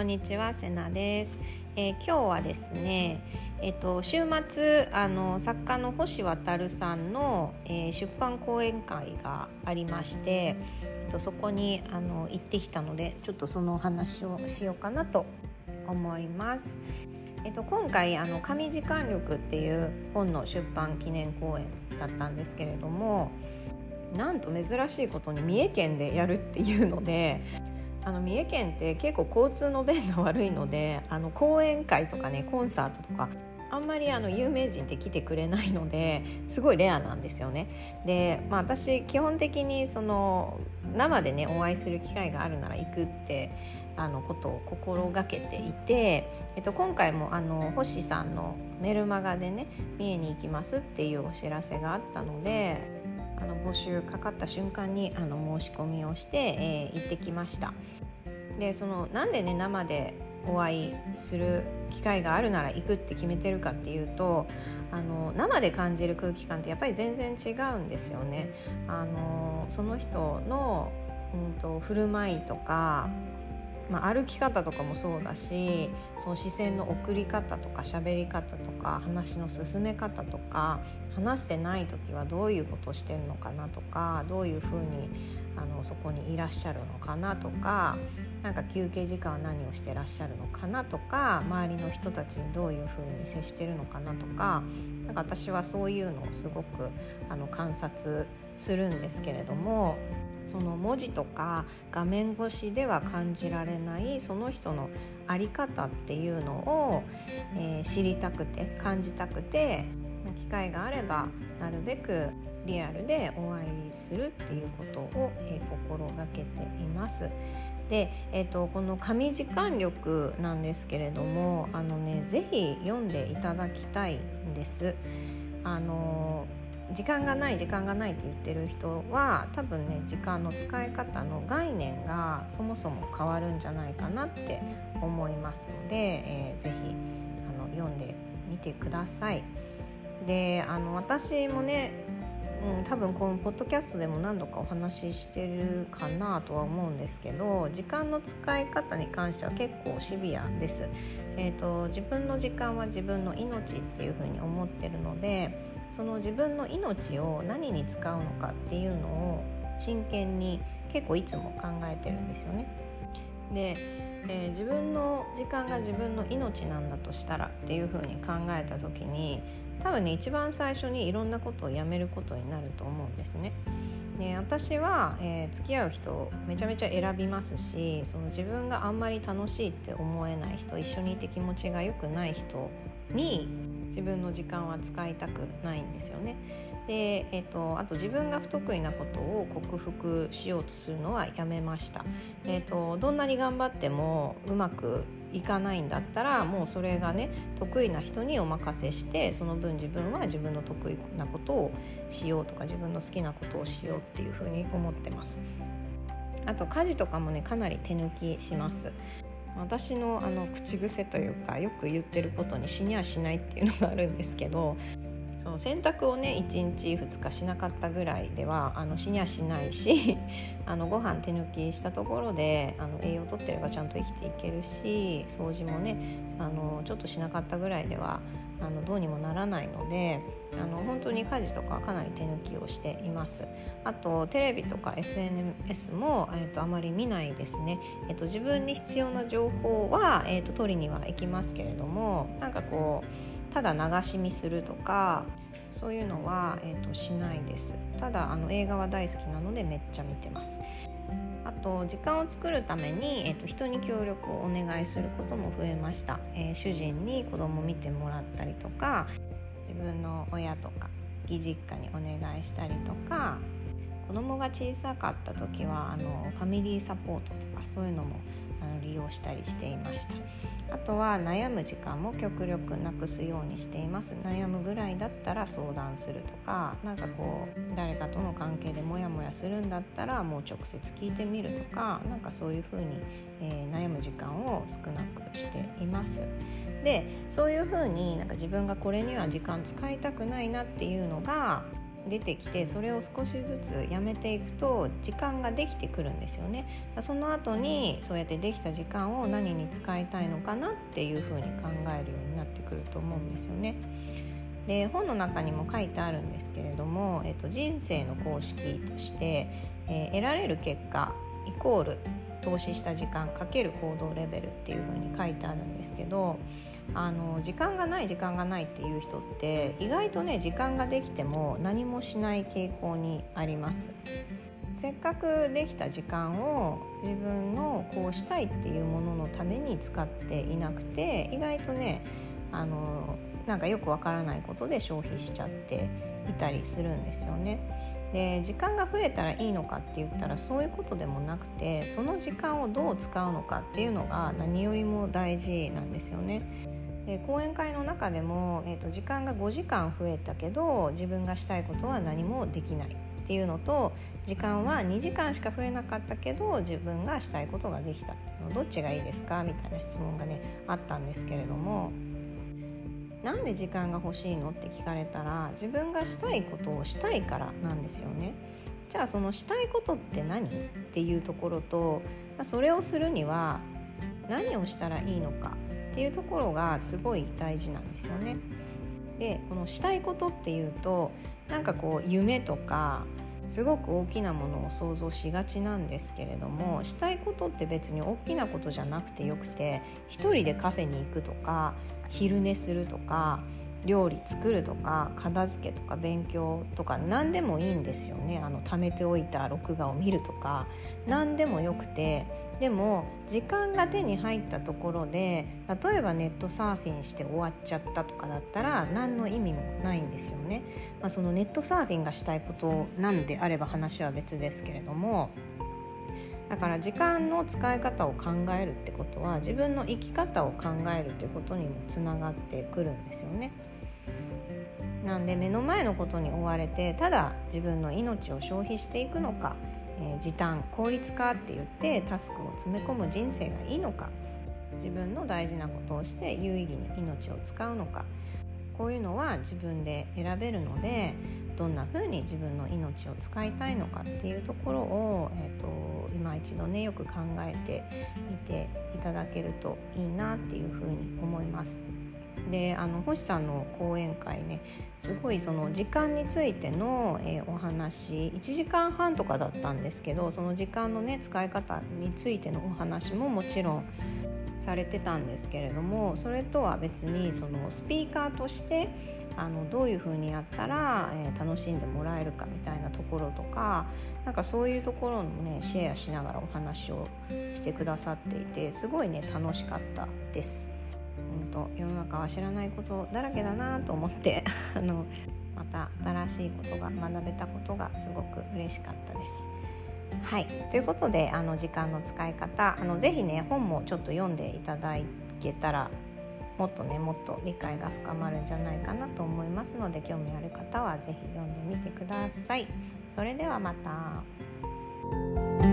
こんにちは、せなです。えー、今日はですね、えっ、ー、と週末あの作家の星渉さんの、えー、出版講演会がありまして、えっとそこにあの行ってきたので、ちょっとそのお話をしようかなと思います。えっと今回あの紙時間力っていう本の出版記念講演だったんですけれども。なんと珍しいことに三重県でやるっていうのであの三重県って結構交通の便が悪いのであの講演会とかねコンサートとかあんまりあの有名人って来てくれないのですごいレアなんですよね。で、まあ、私基本的にその生でねお会いする機会があるなら行くってあのことを心がけていて、えっと、今回もあの星さんのメルマガでね三重に行きますっていうお知らせがあったのであの募集かかった瞬間にあの申し込みをして、えー、行ってきましたでそのなんでね生でお会いする機会があるなら行くって決めてるかっていうとあの生で感じる空気感ってやっぱり全然違うんですよね。あのその人の、うんと、振る舞いとかまあ、歩き方とかもそうだしその視線の送り方とか喋り方とか話の進め方とか話してない時はどういうことをしてるのかなとかどういうふうにあのそこにいらっしゃるのかなとかなんか休憩時間は何をしてらっしゃるのかなとか周りの人たちにどういうふうに接してるのかなとかなんか私はそういうのをすごくあの観察するんですけれどもその文字とか画面越しでは感じられないその人の在り方っていうのを、えー、知りたくて感じたくて機会があればなるべくリアルでお会いするっていうことを、えー、心がけています。で、えーと、この紙時間力なんですけれどもあのね是非読んでいただきたいんです。あの時間がない時間がないって言ってる人は多分ね時間の使い方の概念がそもそも変わるんじゃないかなって思いますので、えー、ぜひあの読んでみてください。であの私もね、うん、多分このポッドキャストでも何度かお話ししてるかなとは思うんですけど時間の使い方に関しては結構シビアです。えーと、自分の時間は自分の命っていうふうに思ってるのでその自分の命を何に使うのかっていうのを真剣に結構いつも考えてるんですよね。で、えー、自分の時間が自分の命なんだとしたらっていうふうに考えた時に多分ね一番最初にいろんなことをやめることになると思うんですね。で私は、えー、付き合う人めちゃめちゃ選びますしその自分があんまり楽しいって思えない人一緒にいて気持ちが良くない人に自分の時間は使いたくないんですよね。で、えーと、あと自分が不得意なことを克服しようとするのはやめました。えーと、どんなに頑張ってもうまくいかないんだったらもうそれがね得意な人にお任せしてその分自分は自分の得意なことをしようとか自分の好きなことをしようっていうふうに思ってます。あと家事とかもねかなり手抜きします。私のあの口癖というかよく言ってることに死にはしないっていうのがあるんですけどその洗濯をね1日2日しなかったぐらいではあの死にはしないし あのご飯手抜きしたところであの栄養とってればちゃんと生きていけるし掃除もねあのちょっとしなかったぐらいではあのどうにもならないのであの本当に家事とかかなり手抜きをしています。あとテレビとか SNS も、えーと、あまり見ないですね、えーと、自分に必要な情報は、えーと取りには行きますけれどもなんかこうただ流し見するとかそういうのは、えーと、しないです。ただあの映画は大好きなのでめっちゃ見てます。あと時間を作るために、えーと、人に協力をお願いすることも増えました、えー、主人に子供見てもらったりとか自分の親とか義実家にお願いしたりとか子供が小さかった時はあのファミリーサポートとかそういうのも利用したりしていました。あとは悩む時間も極力なくすようにしています。悩むぐらいだったら相談するとか何かこう誰かとの関係でモヤモヤするんだったらもう直接聞いてみるとか何かそういうふうに、えー、悩む時間を少なくしています。でそういうふうになんか自分がこれには時間使いたくないなっていうのが出てきてそれを少しずつやめていくと時間ができてくるんですよねその後にそうやってできた時間を何に使いたいのかなっていうふうに考えるようになってくると思うんですよね。で本の中にも書いてあるんですけれども、えっと、人生の公式として、えー、得られる結果イコール投資した時間かける行動レベルっていうふうに書いてあるんですけどあの時間がない時間がないっていう人って意外とね時間ができても何もしない傾向にあります。せっかくできた時間を自分のこうしたいっていうもののために使っていなくて意外とねあのなんかよくわからないことで消費しちゃっていたりするんですよね。で時間が増えたらいいのかって言ったらそういうことでもなくてその時間をどう使うのかっていうのが何よりも大事なんですよね。で講演会の中でも、えーと、時間が5時間増えたけど自分がしたいことは何もできないっていうのと時間は2時間しか増えなかったけど自分がしたいことができたのどっちがいいですか？みたいな質問がねあったんですけれどもなんで時間が欲しいの？って聞かれたら自分がしたいことをしたいからなんですよね。じゃあそのしたいことって何？っていうところとそれをするには何をしたらいいのかっていうところがすごい大事なんですよね。でこのしたいことっていうとなんかこう夢とかすごく大きなものを想像しがちなんですけれどもしたいことって別に大きなことじゃなくてよくて一人でカフェに行くとか昼寝するとか料理作るとか片付けとか勉強とか何でもいいんですよねあの貯めておいた録画を見るとか何でもよくてでも時間が手に入ったところで例えばネットサーフィンして終わっちゃったとかだったら何の意味もないんですよね。まあ、そのネットサーフィンがしたいことなんであれば話は別ですけれどもだから時間の使い方を考えるってことは自分の生き方を考えるってことにもつながってくるんですよね。なんで目の前のことに追われてただ自分の命を消費していくのか、えー、時短効率化って言ってタスクを詰め込む人生がいいのか自分の大事なことをして有意義に命を使うのかこういうのは自分で選べるのでどんな風に自分の命を使いたいのかっていうところを、えーと、と今一度ねよく考えてみていただけるといいなっていうふうに思います。であの星さんの講演会ねすごいその時間についての、えー、お話1時間半とかだったんですけどその時間のね使い方についてのお話ももちろんされてたんですけれどもそれとは別にそのスピーカーとしてあのどういう風にやったら、えー、楽しんでもらえるかみたいなところとかなんかそういうところのねシェアしながらお話をしてくださっていてすごいね楽しかったです。うんと世の中は知らないことだらけだなと思って あのまた新しいことが学べたことがすごく嬉しかったです。はいということであの時間の使い方あのぜひね本もちょっと読んでいただけたらもっとねもっと理解が深まるんじゃないかなと思いますので興味ある方は是非読んでみてください。それではまた。